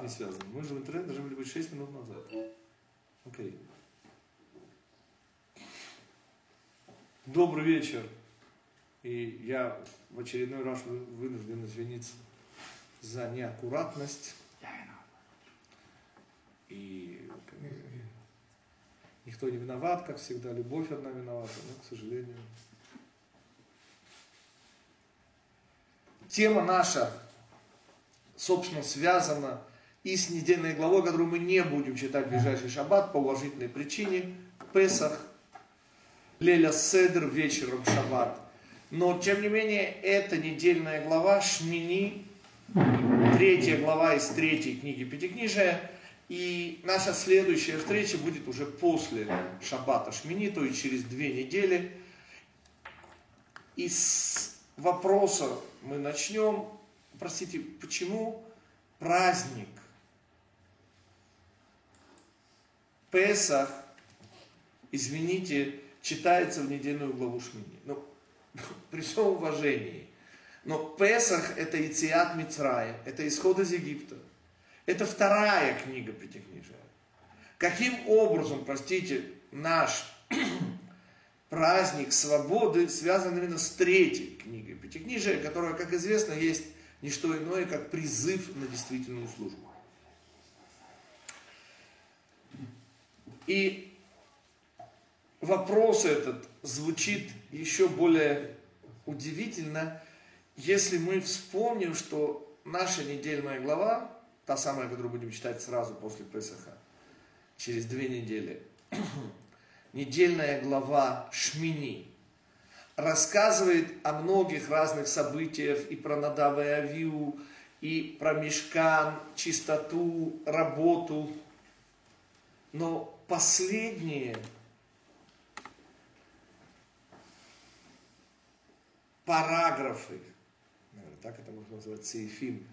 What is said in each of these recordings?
не связаны. Мы же в интернете должны были быть 6 минут назад. Окей. Добрый вечер. И я в очередной раз вынужден извиниться за неаккуратность. И никто не виноват, как всегда. Любовь одна виновата, но, к сожалению. Тема наша, собственно, связана и с недельной главой, которую мы не будем читать в ближайший шаббат по уважительной причине. Песах, Леля Седр вечером шаббат. Но, тем не менее, эта недельная глава Шмини, третья глава из третьей книги Пятикнижия, и наша следующая встреча будет уже после шаббата Шмини, то есть через две недели. И с вопроса мы начнем. Простите, почему праздник Песах, извините, читается в недельную главу Шмини. Ну, при всем уважении. Но Песах это Ициат Мицрая, это исход из Египта. Это вторая книга Пятикнижия. Каким образом, простите, наш праздник свободы связан именно с третьей книгой Пятикнижия, которая, как известно, есть не что иное, как призыв на действительную службу. И вопрос этот звучит еще более удивительно, если мы вспомним, что наша недельная глава, та самая, которую будем читать сразу после Песаха, через две недели, недельная глава Шмини, рассказывает о многих разных событиях и про Надава и Авиу, и про мешкан, чистоту, работу. Но последние параграфы, наверное, так это можно назвать, сейфим,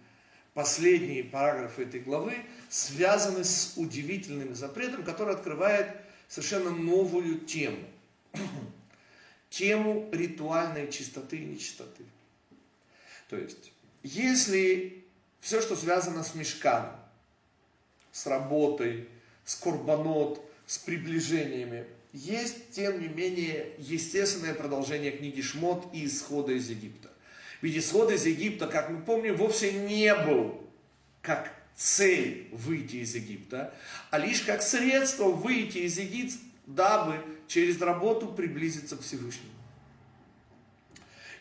последние параграфы этой главы связаны с удивительным запретом, который открывает совершенно новую тему. тему ритуальной чистоты и нечистоты. То есть, если все, что связано с мешканом, с работой, с курбанот, с приближениями, есть, тем не менее, естественное продолжение книги Шмот и исхода из Египта. Ведь исход из Египта, как мы помним, вовсе не был как цель выйти из Египта, а лишь как средство выйти из Египта, дабы через работу приблизиться к Всевышнему.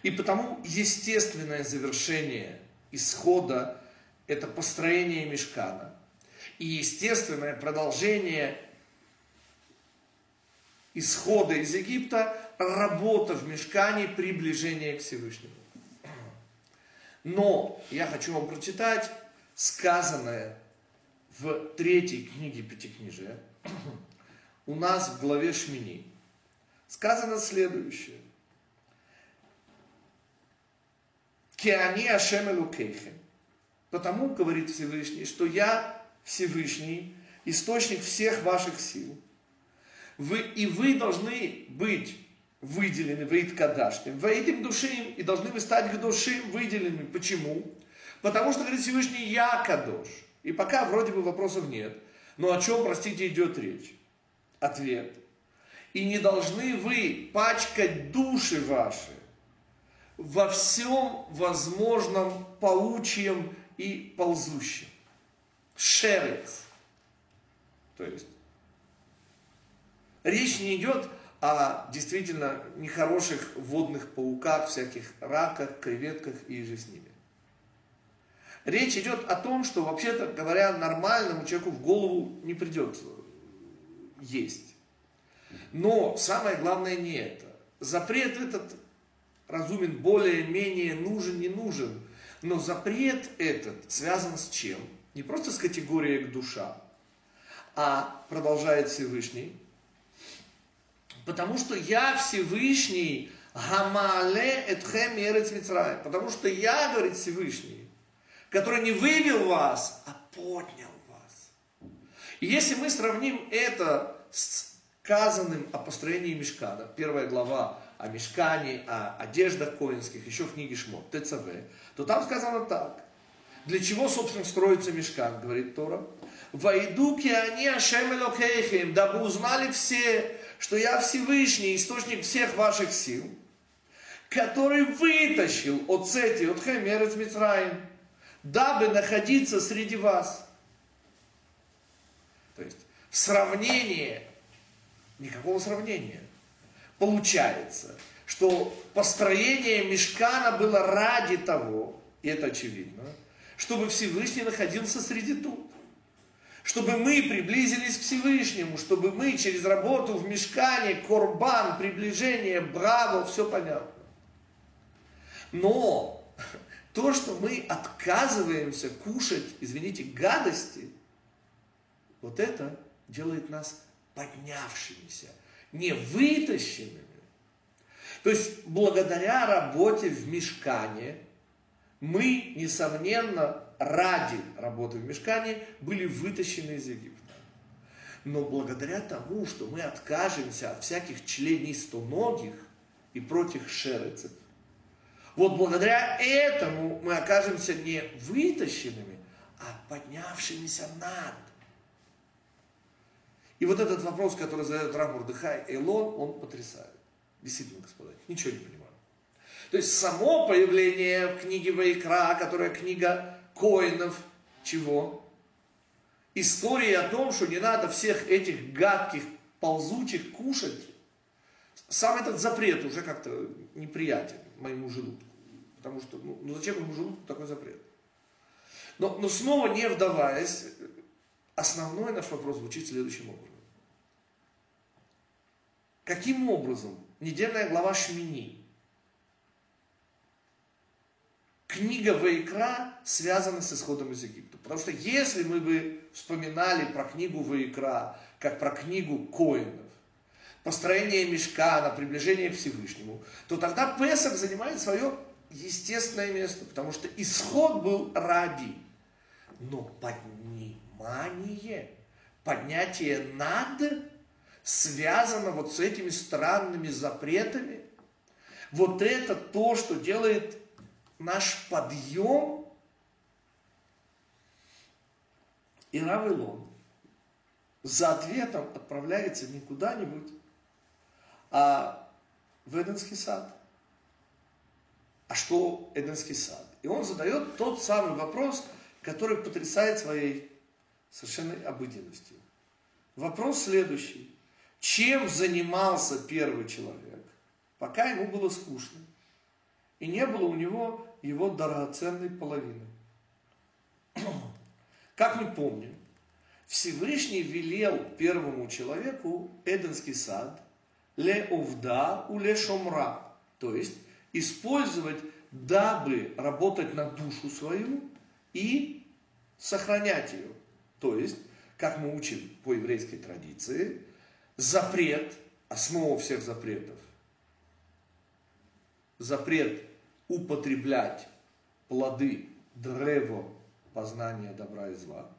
И потому естественное завершение исхода – это построение мешкана. И естественное продолжение исхода из Египта – работа в мешкане, приближение к Всевышнему. Но я хочу вам прочитать сказанное в третьей книге Пятикнижия, у нас в главе Шмини. Сказано следующее. Кеани Ашем Элукейхем. Потому, говорит Всевышний, что я Всевышний, источник всех ваших сил. Вы, и вы должны быть выделены в Ид Кадаштим, в этим душим, и должны вы стать к душим выделенными. Почему? Потому что, говорит Всевышний, я Кадош. И пока вроде бы вопросов нет. Но о чем, простите, идет речь? Ответ. И не должны вы пачкать души ваши во всем возможном паучьем и ползущем. Шерец. То есть, речь не идет о действительно нехороших водных пауках, всяких раках, креветках и же с ними. Речь идет о том, что, вообще-то говоря, нормальному человеку в голову не придет есть. Но самое главное не это. Запрет этот разумен более-менее нужен, не нужен. Но запрет этот связан с чем? Не просто с категорией к душа, а продолжает Всевышний. Потому что я Всевышний, гамале этхем ерец Потому что я, говорит Всевышний, который не вывел вас, а поднял вас. И если мы сравним это с сказанным о построении мешкана, первая глава о мешкане, о одеждах коинских, еще в книге Шмот, ТЦВ, то там сказано так. Для чего, собственно, строится мешкан, говорит Тора? Войду они Ашем Элокейхим, дабы узнали все, что я Всевышний, источник всех ваших сил, который вытащил от Сети, от Хемер из Мицраим, дабы находиться среди вас. То есть сравнение, никакого сравнения. Получается, что построение мешкана было ради того, и это очевидно, чтобы Всевышний находился среди тут. Чтобы мы приблизились к Всевышнему, чтобы мы через работу в мешкане, корбан, приближение, браво, все понятно. Но то, что мы отказываемся кушать, извините, гадости, вот это делает нас поднявшимися, не вытащенными. То есть благодаря работе в мешкане мы, несомненно, ради работы в мешкане были вытащены из Египта. Но благодаря тому, что мы откажемся от всяких членистоногих и прочих шерецев, вот благодаря этому мы окажемся не вытащенными, а поднявшимися над. И вот этот вопрос, который задает Рамур Дыхай Элон, он потрясает. Действительно, господа, ничего не понимаю. То есть само появление в книге Вайкра, которая книга коинов, чего? Истории о том, что не надо всех этих гадких, ползучих кушать. Сам этот запрет уже как-то неприятен моему желудку. Потому что, ну, ну зачем ему желудку такой запрет? Но, но снова не вдаваясь, основной наш вопрос звучит следующим образом. Каким образом недельная глава Шмини, книга Ваикра связана с исходом из Египта? Потому что если мы бы вспоминали про книгу Ваикра, как про книгу Коинов, построение мешка на приближение к Всевышнему, то тогда Песах занимает свое естественное место, потому что исход был ради. Но поднимание, поднятие над связано вот с этими странными запретами. Вот это то, что делает наш подъем. И Равилон за ответом отправляется не куда-нибудь, а в Эденский сад а что Эденский сад? И он задает тот самый вопрос, который потрясает своей совершенной обыденностью. Вопрос следующий. Чем занимался первый человек, пока ему было скучно, и не было у него его драгоценной половины? Как мы помним, Всевышний велел первому человеку Эденский сад ле увда у ле шомра, то есть использовать, дабы работать на душу свою и сохранять ее. То есть, как мы учим по еврейской традиции, запрет, основа всех запретов, запрет употреблять плоды древо познания добра и зла.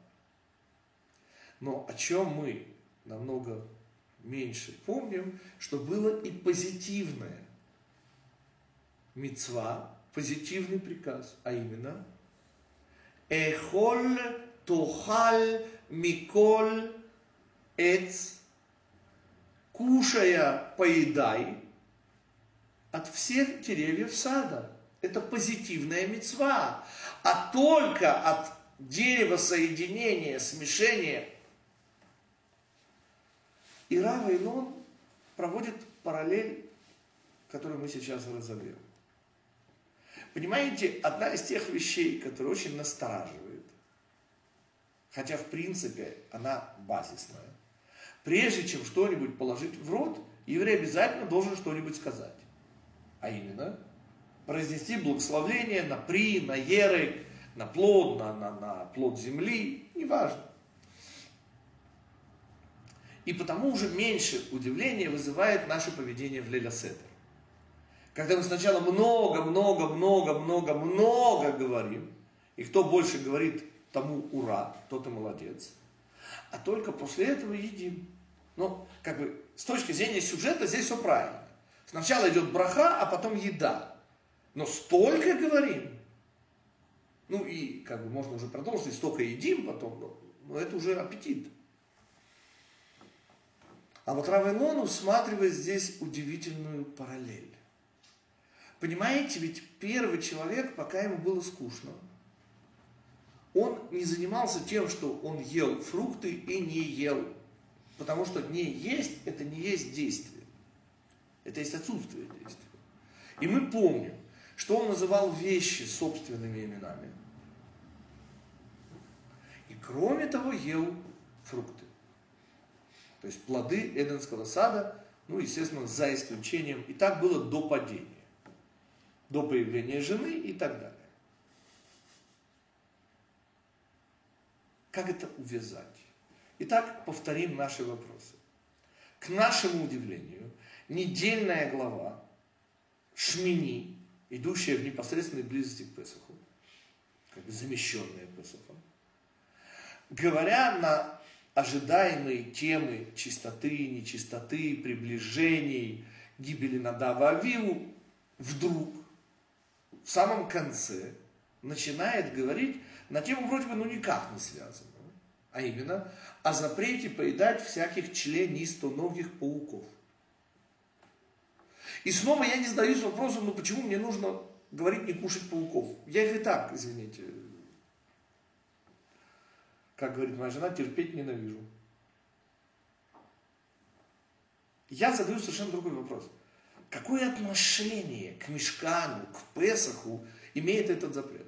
Но о чем мы намного меньше помним, что было и позитивное мецва, позитивный приказ, а именно Эхоль тухаль миколь эц, кушая, поедай от всех деревьев сада. Это позитивная мецва. А только от дерева соединения, смешения. И Рава Илон проводит параллель, которую мы сейчас разовьем. Понимаете, одна из тех вещей, которая очень настораживает, хотя в принципе она базисная, прежде чем что-нибудь положить в рот, еврей обязательно должен что-нибудь сказать. А именно, произнести благословление на при, на еры, на плод, на, на, на плод земли, неважно. И потому уже меньше удивления вызывает наше поведение в Леля Седер. Когда мы сначала много, много, много, много, много говорим, и кто больше говорит, тому ура, тот и молодец. А только после этого едим. Ну, как бы, с точки зрения сюжета здесь все правильно. Сначала идет браха, а потом еда. Но столько говорим. Ну и как бы можно уже продолжить, столько едим потом, но, но это уже аппетит. А вот Равелон усматривает здесь удивительную параллель. Понимаете, ведь первый человек, пока ему было скучно, он не занимался тем, что он ел фрукты и не ел. Потому что не есть – это не есть действие. Это есть отсутствие действия. И мы помним, что он называл вещи собственными именами. И кроме того ел фрукты. То есть плоды Эденского сада, ну, естественно, за исключением. И так было до падения, до появления жены и так далее. Как это увязать? Итак, повторим наши вопросы. К нашему удивлению, недельная глава Шмини, идущая в непосредственной близости к Песоху, как бы замещенная Песохом, говоря на ожидаемые темы чистоты, нечистоты, приближений, гибели Надава Авилу, вдруг в самом конце начинает говорить на тему вроде бы ну никак не связанную, а именно о запрете поедать всяких членистоногих пауков. И снова я не задаюсь вопросом, ну почему мне нужно говорить не кушать пауков? Я их и так, извините, как говорит моя жена, терпеть ненавижу. Я задаю совершенно другой вопрос. Какое отношение к Мешкану, к Песаху имеет этот запрет?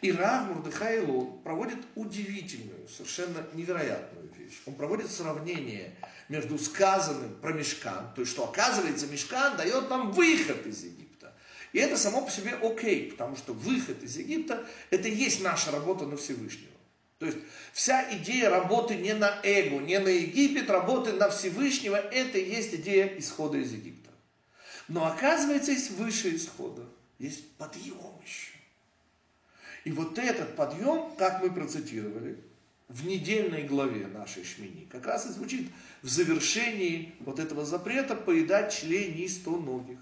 И Рав Мурдыхайло проводит удивительную, совершенно невероятную вещь. Он проводит сравнение между сказанным про Мешкан, то есть что оказывается Мешкан дает нам выход из Египта. И это само по себе окей, потому что выход из Египта это и есть наша работа на Всевышнего. То есть вся идея работы не на эго, не на Египет, работы на Всевышнего, это и есть идея исхода из Египта. Но оказывается, есть выше исхода, есть подъем еще. И вот этот подъем, как мы процитировали, в недельной главе нашей Шмини, как раз и звучит в завершении вот этого запрета поедать членистоногих.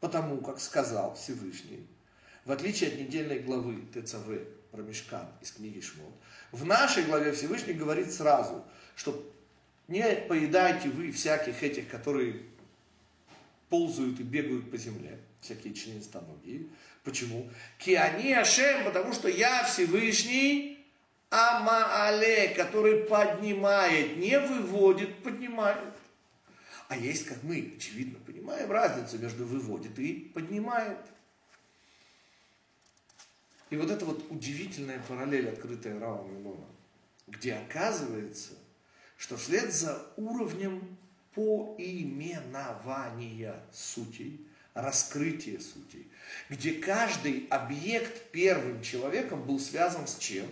Потому, как сказал Всевышний, в отличие от недельной главы ТЦВ про Мешкан из книги Шмот, в нашей главе Всевышний говорит сразу, что не поедайте вы всяких этих, которые ползают и бегают по земле, всякие членистоногие. Почему? Киани Ашем, потому что я Всевышний, Амаале, который поднимает, не выводит, поднимает. А есть, как мы, очевидно, понимаем разницу между выводит и поднимает. И вот эта вот удивительная параллель, открытая Равом Милона, где оказывается, что вслед за уровнем поименования сутей, раскрытия сутей, где каждый объект первым человеком был связан с чем?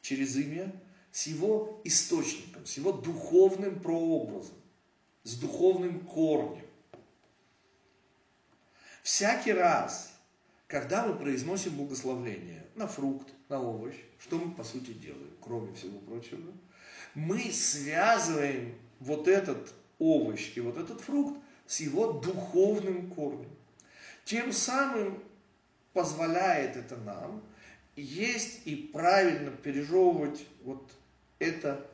Через имя, с его источником, с его духовным прообразом, с духовным корнем. Всякий раз, когда мы произносим благословление на фрукт, на овощ, что мы по сути делаем, кроме всего прочего, мы связываем вот этот овощ и вот этот фрукт с его духовным корнем. Тем самым позволяет это нам есть и правильно пережевывать вот это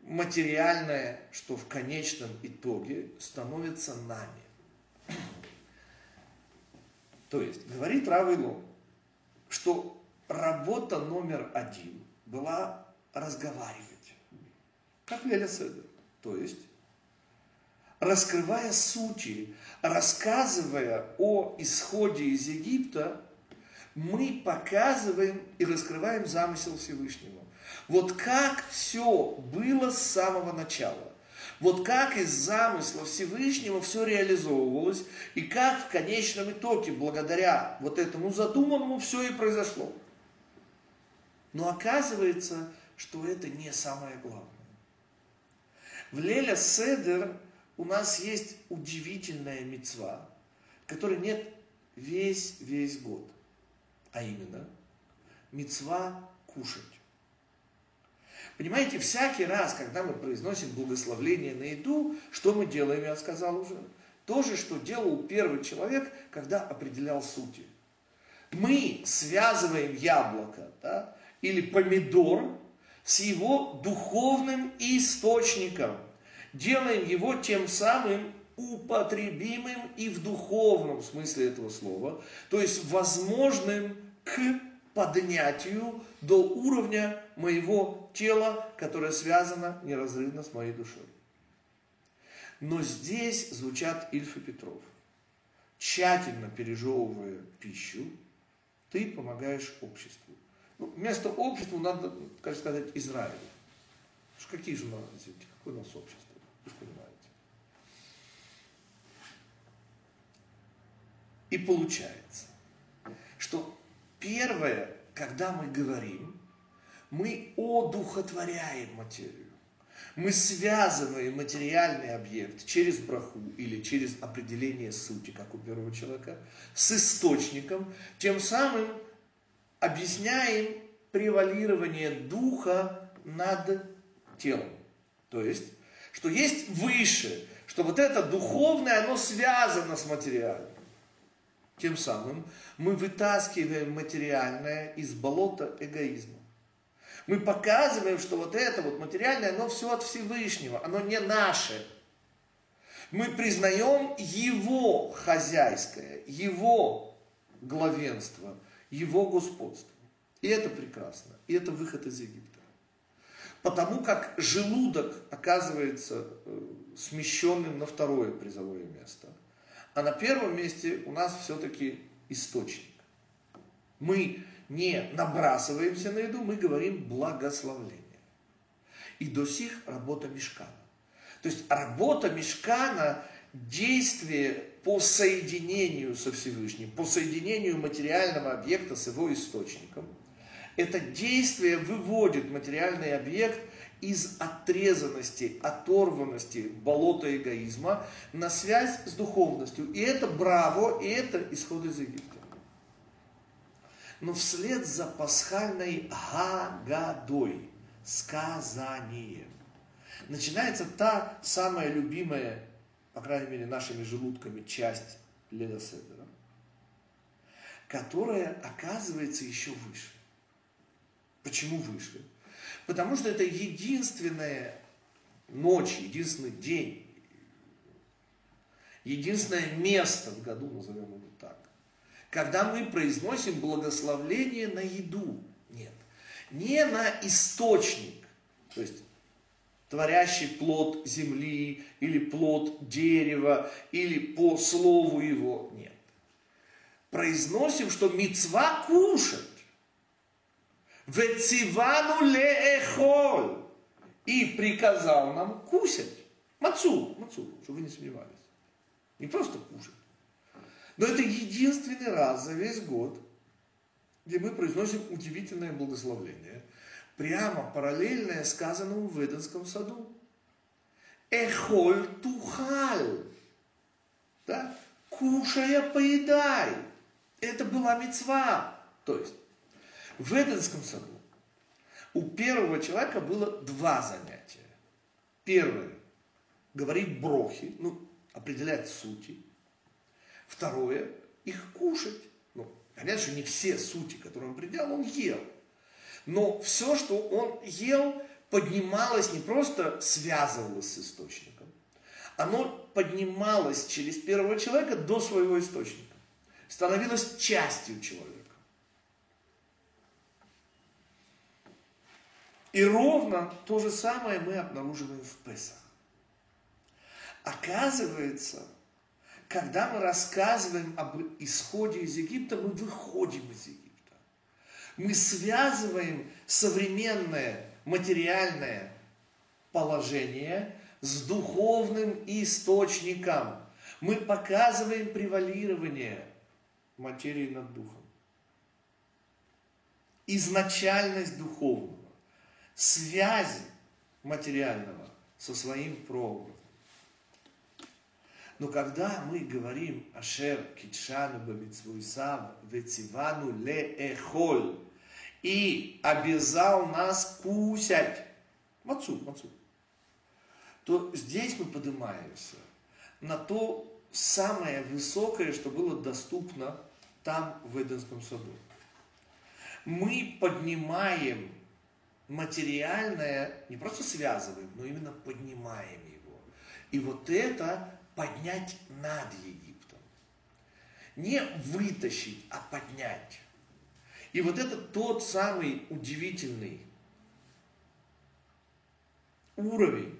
материальное, что в конечном итоге становится нами. То есть, говорит Равило, что работа номер один была разговаривать, как Леля Седер. То есть, раскрывая сути, рассказывая о исходе из Египта, мы показываем и раскрываем замысел Всевышнего. Вот как все было с самого начала. Вот как из замысла Всевышнего все реализовывалось, и как в конечном итоге, благодаря вот этому задуманному, все и произошло. Но оказывается, что это не самое главное. В Леля Седер у нас есть удивительная мецва, которой нет весь-весь год. А именно, мецва кушать. Понимаете, всякий раз, когда мы произносим благословление на еду, что мы делаем, я сказал уже? То же, что делал первый человек, когда определял сути. мы связываем яблоко да, или помидор с его духовным источником, делаем его тем самым употребимым и в духовном смысле этого слова, то есть возможным к поднятию до уровня моего тела, которое связано неразрывно с моей душой. Но здесь звучат Ильф и Петров. Тщательно пережевывая пищу, ты помогаешь обществу. Ну, вместо общества надо, как сказать, Израилю. Какие же у нас, какое у нас общество? Понимаете. И получается, что первое, когда мы говорим, мы одухотворяем материю. Мы связываем материальный объект через браху или через определение сути, как у первого человека, с источником, тем самым объясняем превалирование духа над телом. То есть, что есть выше, что вот это духовное, оно связано с материальным. Тем самым мы вытаскиваем материальное из болота эгоизма. Мы показываем, что вот это вот материальное, оно все от Всевышнего, оно не наше. Мы признаем его хозяйское, его главенство, его господство. И это прекрасно. И это выход из Египта. Потому как желудок оказывается э, смещенным на второе призовое место. А на первом месте у нас все-таки источник. Мы не набрасываемся на еду, мы говорим благословление. И до сих работа мешкана. То есть работа мешкана, действие по соединению со Всевышним, по соединению материального объекта с его источником, это действие выводит материальный объект из отрезанности, оторванности болота эгоизма на связь с духовностью. И это браво, и это исход из Египта но вслед за пасхальной Гагадой, сказанием, начинается та самая любимая, по крайней мере, нашими желудками часть Леда Седера, которая оказывается еще выше. Почему выше? Потому что это единственная ночь, единственный день, единственное место в году, назовем его так, когда мы произносим благословление на еду. Нет. Не на источник, то есть творящий плод земли или плод дерева или по слову его. Нет. Произносим, что мецва кушать. Вецивану леэхоль. И приказал нам кушать. Мацу, мацу, чтобы вы не сомневались. Не просто кушать. Но это единственный раз за весь год, где мы произносим удивительное благословление, прямо параллельное сказанному в Эденском саду. Эхоль тухаль. Да? Кушая, поедай. Это была мецва. То есть, в Эденском саду у первого человека было два занятия. Первое – говорить брохи, ну, определять сути – Второе, их кушать. Ну, понятно, что не все сути, которые он предел, он ел. Но все, что он ел, поднималось не просто связывалось с источником, оно поднималось через первого человека до своего источника, становилось частью человека. И ровно то же самое мы обнаруживаем в Песах. Оказывается, когда мы рассказываем об исходе из Египта, мы выходим из Египта. Мы связываем современное материальное положение с духовным источником. Мы показываем превалирование материи над духом. Изначальность духовного, связи материального со своим прообразом. Но когда мы говорим Ашер Китшану Бамитсвуйсав Вецивану Леэхоль и обязал нас кусять, мацу, мацу, то здесь мы поднимаемся на то самое высокое, что было доступно там, в Эденском саду. Мы поднимаем материальное, не просто связываем, но именно поднимаем его. И вот это поднять над Египтом. Не вытащить, а поднять. И вот это тот самый удивительный уровень,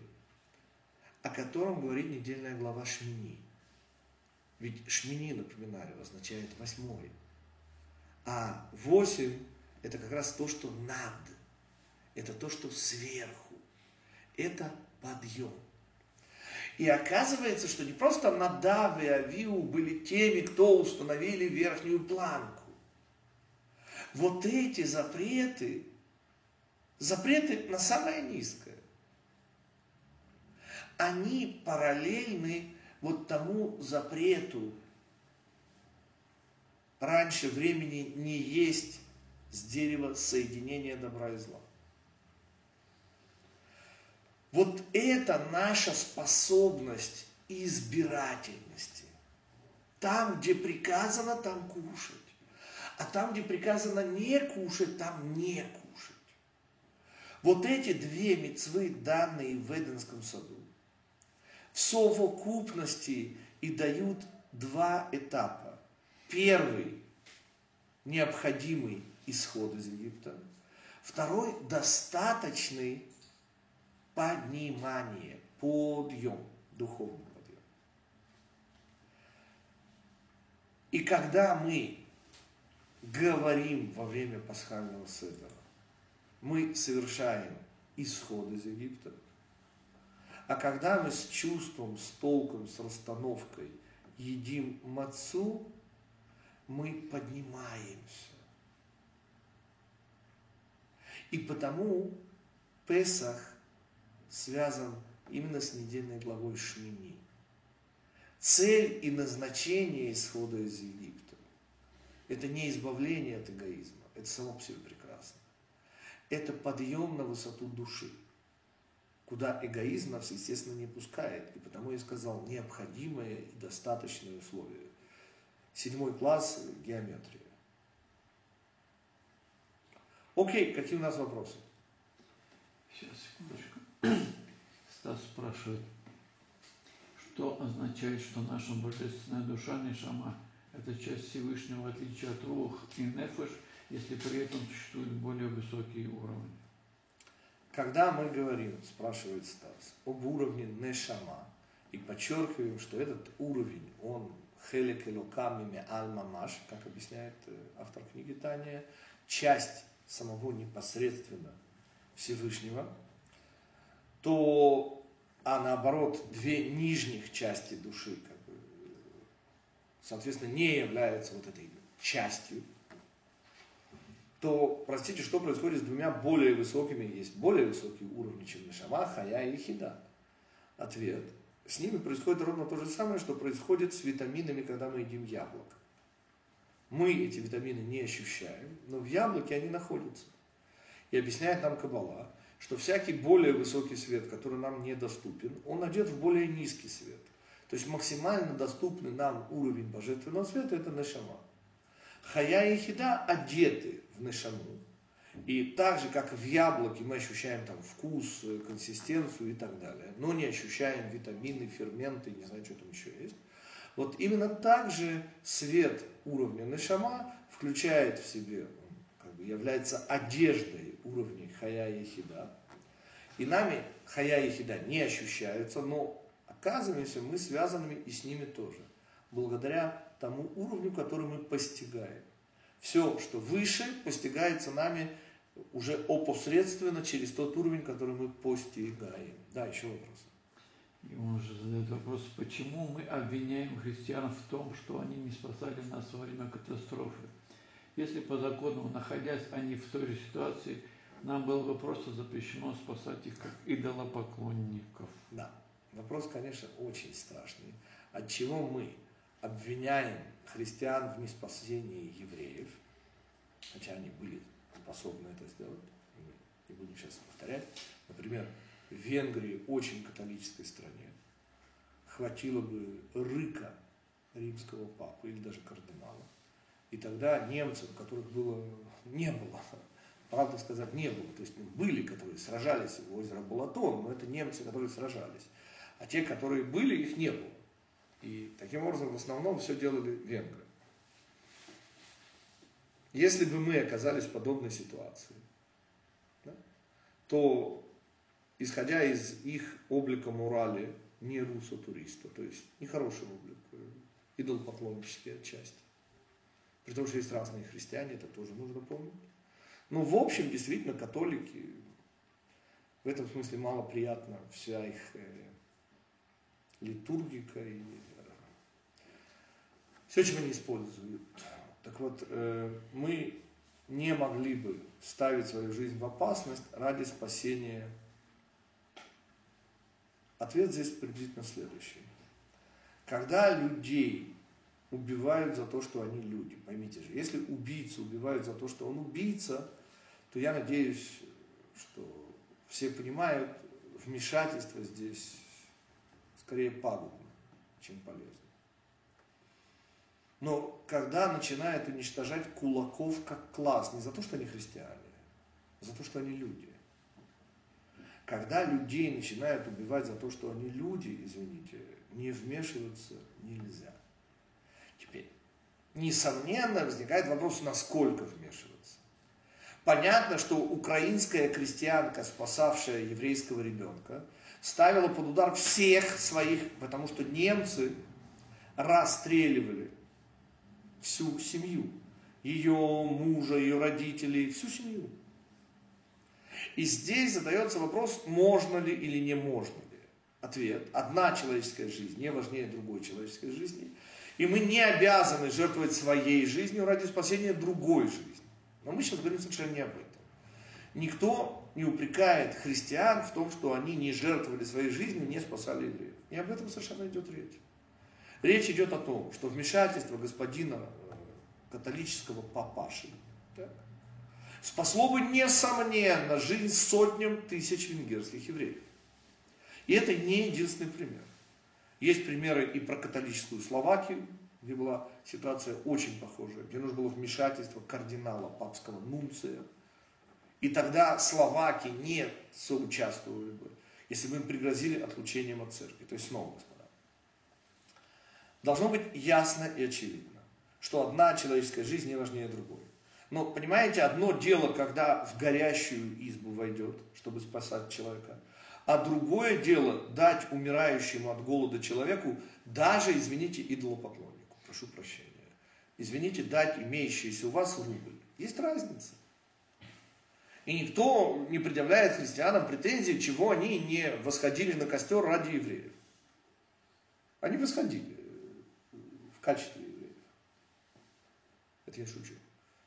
о котором говорит недельная глава Шмини. Ведь Шмини, напоминаю, означает восьмой. А восемь – это как раз то, что над, это то, что сверху, это подъем. И оказывается, что не просто Надав и Авиу были теми, кто установили верхнюю планку. Вот эти запреты, запреты на самое низкое, они параллельны вот тому запрету раньше времени не есть с дерева соединения добра и зла. Вот это наша способность избирательности. Там, где приказано, там кушать. А там, где приказано не кушать, там не кушать. Вот эти две мецвы, данные в Эденском саду, в совокупности и дают два этапа. Первый – необходимый исход из Египта. Второй – достаточный поднимание, подъем, духовный подъем. И когда мы говорим во время пасхального седера, мы совершаем исход из Египта – а когда мы с чувством, с толком, с расстановкой едим мацу, мы поднимаемся. И потому Песах связан именно с недельной главой Шмини. Цель и назначение исхода из Египта – это не избавление от эгоизма, это само по себе прекрасно. Это подъем на высоту души – куда эгоизм нас, естественно, не пускает. И потому я сказал необходимое и достаточное условие. Седьмой класс геометрия. Окей, какие у нас вопросы? Сейчас, секундочку. Стас спрашивает, что означает, что наша божественная душа Нишама – это часть Всевышнего, в отличие от Рух и Нефеш, если при этом существуют более высокие уровни? Когда мы говорим, спрашивает Стас, об уровне Нешама, и подчеркиваем, что этот уровень, он хелек элокамими аль-мамаш, как объясняет э, автор книги Таня, часть самого непосредственно Всевышнего, то, а наоборот, две нижних части души, как бы, соответственно, не являются вот этой частью то, простите, что происходит с двумя более высокими, есть более высокие уровни, чем Нишама, Хая и Хида? Ответ. С ними происходит ровно то же самое, что происходит с витаминами, когда мы едим яблоко. Мы эти витамины не ощущаем, но в яблоке они находятся. И объясняет нам Кабала, что всякий более высокий свет, который нам недоступен, он одет в более низкий свет. То есть максимально доступный нам уровень божественного света – это Нешама. Хая и Хида одеты в Нешаму. И так же, как в яблоке, мы ощущаем там вкус, консистенцию и так далее, но не ощущаем витамины, ферменты, не знаю, что там еще есть. Вот именно так же свет уровня Нешама включает в себе, как бы является одеждой уровня Хая и Хида. И нами Хая и Хида не ощущаются, но оказываемся мы связанными и с ними тоже, благодаря тому уровню, который мы постигаем. Все, что выше, постигается нами уже опосредственно через тот уровень, который мы постигаем. Да, еще вопрос. И он же задает вопрос, почему мы обвиняем христиан в том, что они не спасали нас во время катастрофы? Если по закону, находясь они в той же ситуации, нам было бы просто запрещено спасать их как идолопоклонников. Да, вопрос, конечно, очень страшный. От чего мы обвиняем христиан в неспасении евреев, хотя они были способны это сделать, не буду сейчас повторять. Например, в Венгрии, очень католической стране, хватило бы рыка римского папы или даже кардинала, И тогда немцы, у которых было, не было, правду сказать, не было. То есть ну, были, которые сражались в озеро Балатон, но это немцы, которые сражались. А те, которые были, их не было. И таким образом в основном все делали венгры. Если бы мы оказались в подобной ситуации, да, то, исходя из их облика морали, не русо-туриста, то есть нехороший облик, э, идолопоклоннический отчасти. При том, что есть разные христиане, это тоже нужно помнить. Но в общем, действительно, католики, в этом смысле мало приятна вся их э, литургика и э, все, чем они используют. Так вот, э, мы не могли бы ставить свою жизнь в опасность ради спасения. Ответ здесь приблизительно следующий. Когда людей убивают за то, что они люди, поймите же, если убийцу убивают за то, что он убийца, то я надеюсь, что все понимают, вмешательство здесь скорее пагубно, чем полезно. Но когда начинают уничтожать кулаков как класс, не за то, что они христиане, а за то, что они люди. Когда людей начинают убивать за то, что они люди, извините, не вмешиваться нельзя. Теперь, несомненно, возникает вопрос, насколько вмешиваться. Понятно, что украинская крестьянка, спасавшая еврейского ребенка, ставила под удар всех своих, потому что немцы расстреливали всю семью. Ее мужа, ее родителей, всю семью. И здесь задается вопрос, можно ли или не можно ли. Ответ. Одна человеческая жизнь не важнее другой человеческой жизни. И мы не обязаны жертвовать своей жизнью ради спасения другой жизни. Но мы сейчас говорим совершенно не об этом. Никто не упрекает христиан в том, что они не жертвовали своей жизнью, не спасали евреев. И об этом совершенно идет речь. Речь идет о том, что вмешательство господина э, католического папаши так, спасло бы, несомненно, жизнь сотням тысяч венгерских евреев. И это не единственный пример. Есть примеры и про католическую Словакию, где была ситуация очень похожая, где нужно было вмешательство кардинала папского нунция. И тогда словаки не соучаствовали бы, если бы им пригрозили отлучением от церкви. То есть снова, Должно быть ясно и очевидно, что одна человеческая жизнь не важнее другой. Но, понимаете, одно дело, когда в горящую избу войдет, чтобы спасать человека, а другое дело дать умирающему от голода человеку, даже, извините, идолопоклоннику, прошу прощения, извините, дать имеющийся у вас рубль. Есть разница. И никто не предъявляет христианам претензий, чего они не восходили на костер ради евреев. Они восходили качестве евреев. Это я шучу.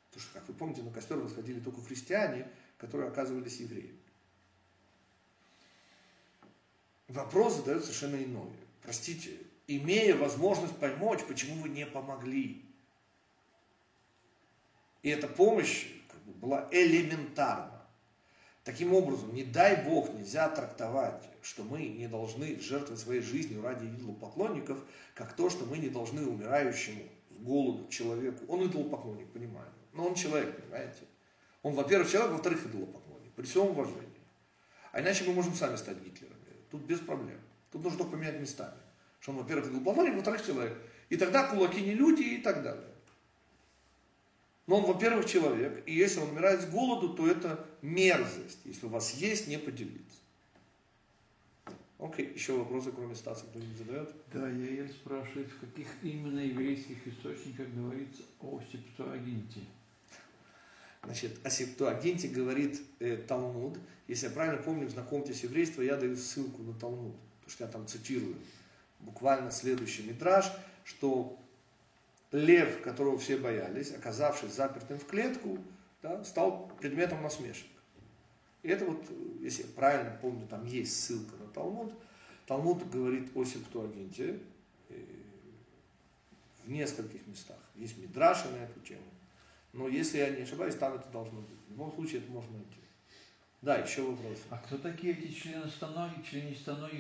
Потому что, как вы помните, на костер восходили только христиане, которые оказывались евреями. Вопрос задает совершенно иной. Простите, имея возможность помочь, почему вы не помогли? И эта помощь как бы, была элементарна. Таким образом, не дай Бог, нельзя трактовать, что мы не должны жертвовать своей жизнью ради идолопоклонников, как то, что мы не должны умирающему с голоду человеку. Он идолопоклонник, понимаю. Но он человек, понимаете? Он, во-первых, человек, во-вторых, идолопоклонник. При всем уважении. А иначе мы можем сами стать Гитлерами. Тут без проблем. Тут нужно только поменять местами. Что он, во-первых, идолопоклонник, во-вторых, человек. И тогда кулаки не люди и так далее. Но он, во-первых, человек, и если он умирает с голоду, то это мерзость. Если у вас есть, не поделиться. Окей, еще вопросы, кроме Стаса, кто-нибудь задает? Да, я, я спрашиваю, в каких именно еврейских источниках говорится о септуагинте? Значит, о септуагинте говорит э, Талмуд. Если я правильно помню, знакомьтесь еврейства, я даю ссылку на Талмуд, потому что я там цитирую буквально следующий мидраж, что лев, которого все боялись, оказавшись запертым в клетку, да, стал предметом насмешек. И это вот, если я правильно помню, там есть ссылка на Талмуд. Талмуд говорит о септуагинте э, в нескольких местах. Есть мидраши на эту тему. Но если я не ошибаюсь, там это должно быть. В любом случае это можно найти. Да, еще вопрос. А кто такие эти члены станоги,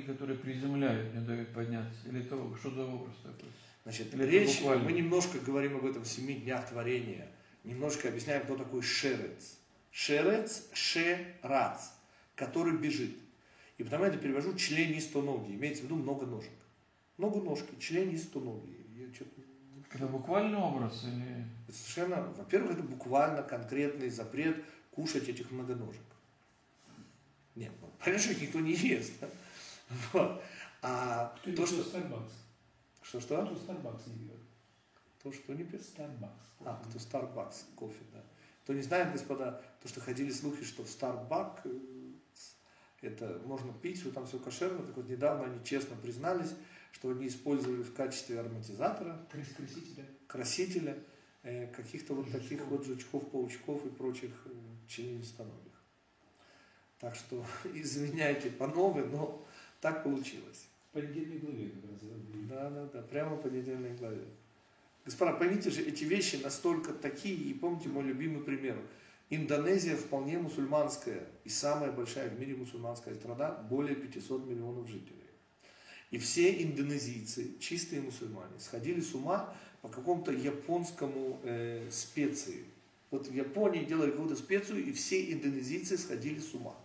которые приземляют, не дают подняться? Или то, что за образ такой? Значит, Или речь, буквально? мы немножко говорим об этом в семи днях творения, немножко объясняем, кто такой шерец. Шерец, шерац, который бежит. И потому я это перевожу членистоногий, имеется в виду много ножек. Многоножки, членистоногие. Я что-то Это буквальный образ или... совершенно, во-первых, это буквально конкретный запрет кушать этих многоножек. Нет, ну, понятно, что их никто не ест. да? Вот. А Кто то, что... Starbucks? Что-что? Кто Starbucks не пьет? То, что не пьет. Starbucks. А, кто Starbucks, кофе, да. Кто не знает, господа, то, что ходили слухи, что Starbucks э, это можно пить, что там все кошерно, так вот недавно они честно признались, что они использовали в качестве ароматизатора, красителя. красителя э, каких-то вот таких вот жучков, паучков и прочих э, членистоногих. Так что извиняйте по новой, но так получилось. В понедельной главе как раз. да, Да, да, прямо по недельной главе. Господа, поймите же, эти вещи настолько такие, и помните мой любимый пример. Индонезия вполне мусульманская и самая большая в мире мусульманская страна, более 500 миллионов жителей. И все индонезийцы, чистые мусульмане, сходили с ума по какому-то японскому э, специи. Вот в Японии делали какую-то специю, и все индонезийцы сходили с ума.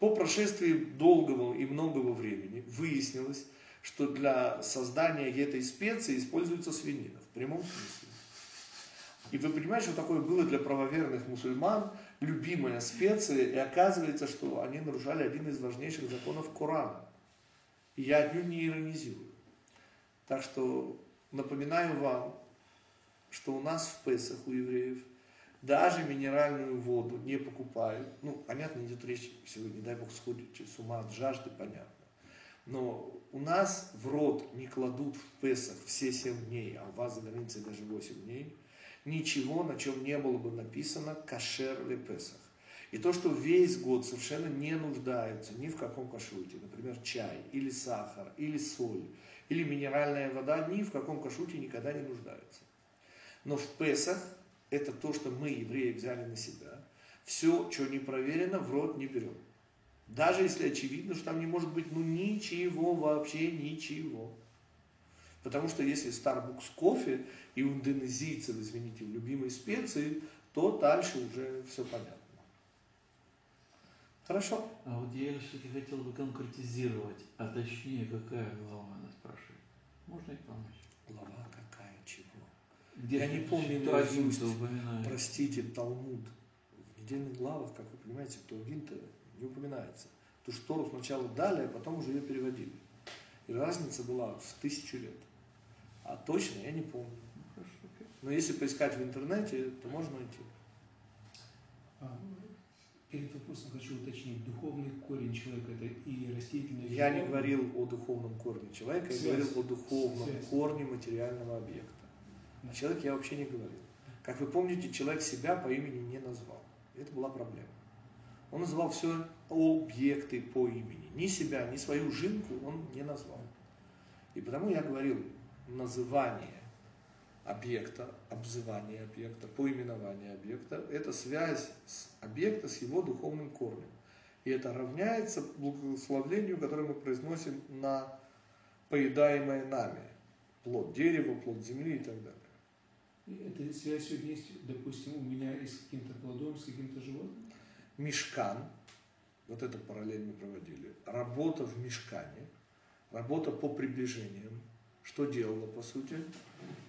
По прошествии долгого и многого времени выяснилось, что для создания этой специи используется свинина в прямом смысле. И вы понимаете, что такое было для правоверных мусульман, любимая специя, и оказывается, что они нарушали один из важнейших законов Корана. И я отнюдь не иронизирую. Так что напоминаю вам, что у нас в Песах у евреев даже минеральную воду не покупают. Ну, понятно, идет речь, не дай бог, сходите с ума от жажды, понятно. Но у нас в рот не кладут в Песах все 7 дней, а у вас за границей даже 8 дней, ничего, на чем не было бы написано кашер ли Песах. И то, что весь год совершенно не нуждаются ни в каком кашруте, например, чай, или сахар, или соль, или минеральная вода, ни в каком кашруте никогда не нуждаются. Но в Песах это то, что мы, евреи, взяли на себя. Все, что не проверено, в рот не берем. Даже если очевидно, что там не может быть ну ничего, вообще ничего. Потому что если Starbucks кофе и у индонезийцев, извините, в любимой специи, то дальше уже все понятно. Хорошо? А вот я все-таки хотел бы конкретизировать, а точнее, какая глава она спрашивает. Можно и помочь? Глава? Где Я не помню наизусть. Простите, Талмуд. В недельных главах, как вы понимаете, Птуагин-то не упоминается. Ту же Тору сначала дали, а потом уже ее переводили. И разница была в тысячу лет. А точно я не помню. Ну. Но если поискать в интернете, то можно найти. А, перед вопросом хочу уточнить. Духовный корень человека это и растительное и Я не говорил о духовном корне человека, я Связь. говорил о духовном Связь. корне материального объекта. О человеке я вообще не говорил. Как вы помните, человек себя по имени не назвал. Это была проблема. Он называл все объекты по имени. Ни себя, ни свою жинку он не назвал. И потому я говорил, называние объекта, обзывание объекта, поименование объекта – это связь с объекта с его духовным корнем. И это равняется благословлению, которое мы произносим на поедаемое нами. Плод дерева, плод земли и так далее. Эта связь сегодня есть, допустим, у меня и с каким-то плодом, с каким-то животным. Мешкан, вот это параллель мы проводили, работа в мешкане, работа по приближениям, что делала по сути?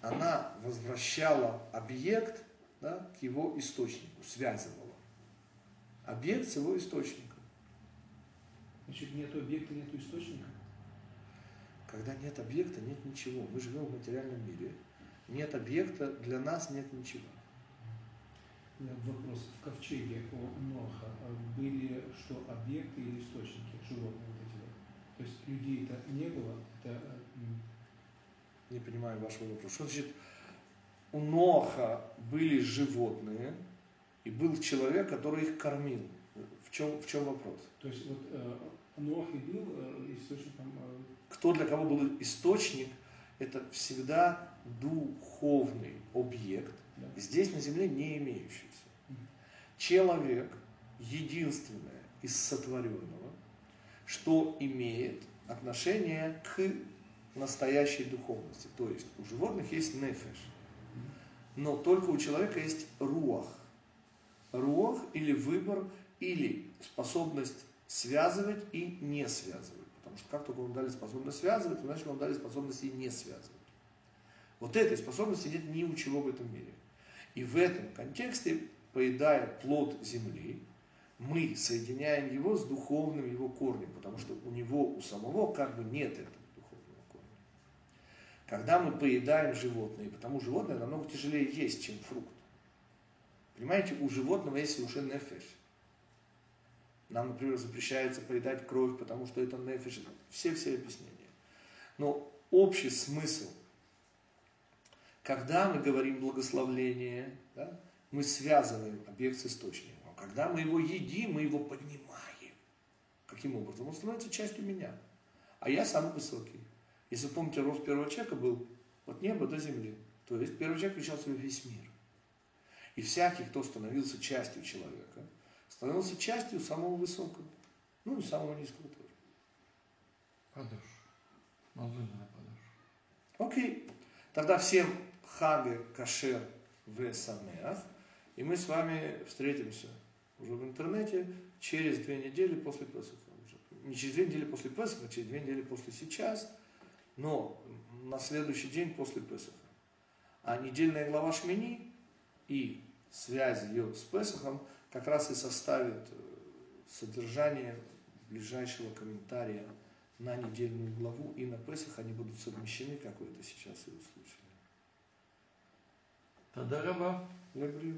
Она возвращала объект да, к его источнику, связывала. Объект с его источником. Значит, нету объекта, нету источника. Когда нет объекта, нет ничего. Мы живем в материальном мире. Нет объекта, для нас нет ничего. Вопрос. В ковчеге у Ноха а, были что, объекты или источники, животные вот эти? То есть людей-то не было, это м, Не понимаю вашего вопроса. Что значит, у Ноха были животные, и был человек, который их кормил. В чем, в чем вопрос? То есть вот э, Нох и был э, источником э, Кто для кого был источник, это всегда духовный объект, да. здесь на земле не имеющийся. Человек единственное из сотворенного, что имеет отношение к настоящей духовности. То есть у животных есть нефеш, но только у человека есть руах. Руах или выбор, или способность связывать и не связывать. Потому что как только вам дали способность связывать, значит вам дали способность и не связывать. Вот этой способности нет ни у чего в этом мире. И в этом контексте, поедая плод земли, мы соединяем его с духовным его корнем, потому что у него, у самого как бы нет этого духовного корня. Когда мы поедаем животное, потому животное намного тяжелее есть, чем фрукт. Понимаете, у животного есть уже нефеш. Нам, например, запрещается поедать кровь, потому что это нефиш. Все-все объяснения. Но общий смысл, когда мы говорим благословление, да, мы связываем объект с источником. А когда мы его едим, мы его поднимаем. Каким образом? Он становится частью меня. А я самый высокий. Если помните, рост первого человека был от неба до земли. То есть первый человек включал в себя весь мир. И всякий, кто становился частью человека, становился частью самого высокого. Ну и самого низкого тоже. Подошва. Мазунина подошва. Окей. Тогда всем хагер, кашер, в самеах. И мы с вами встретимся уже в интернете через две недели после Песаха. Не через две недели после Песаха, а через две недели после сейчас, но на следующий день после Песаха. А недельная глава Шмини и связь ее с Песахом как раз и составит э, содержание ближайшего комментария на недельную главу и на Песах они будут совмещены, как вы это сейчас и услышали. Тадараба. Люблю.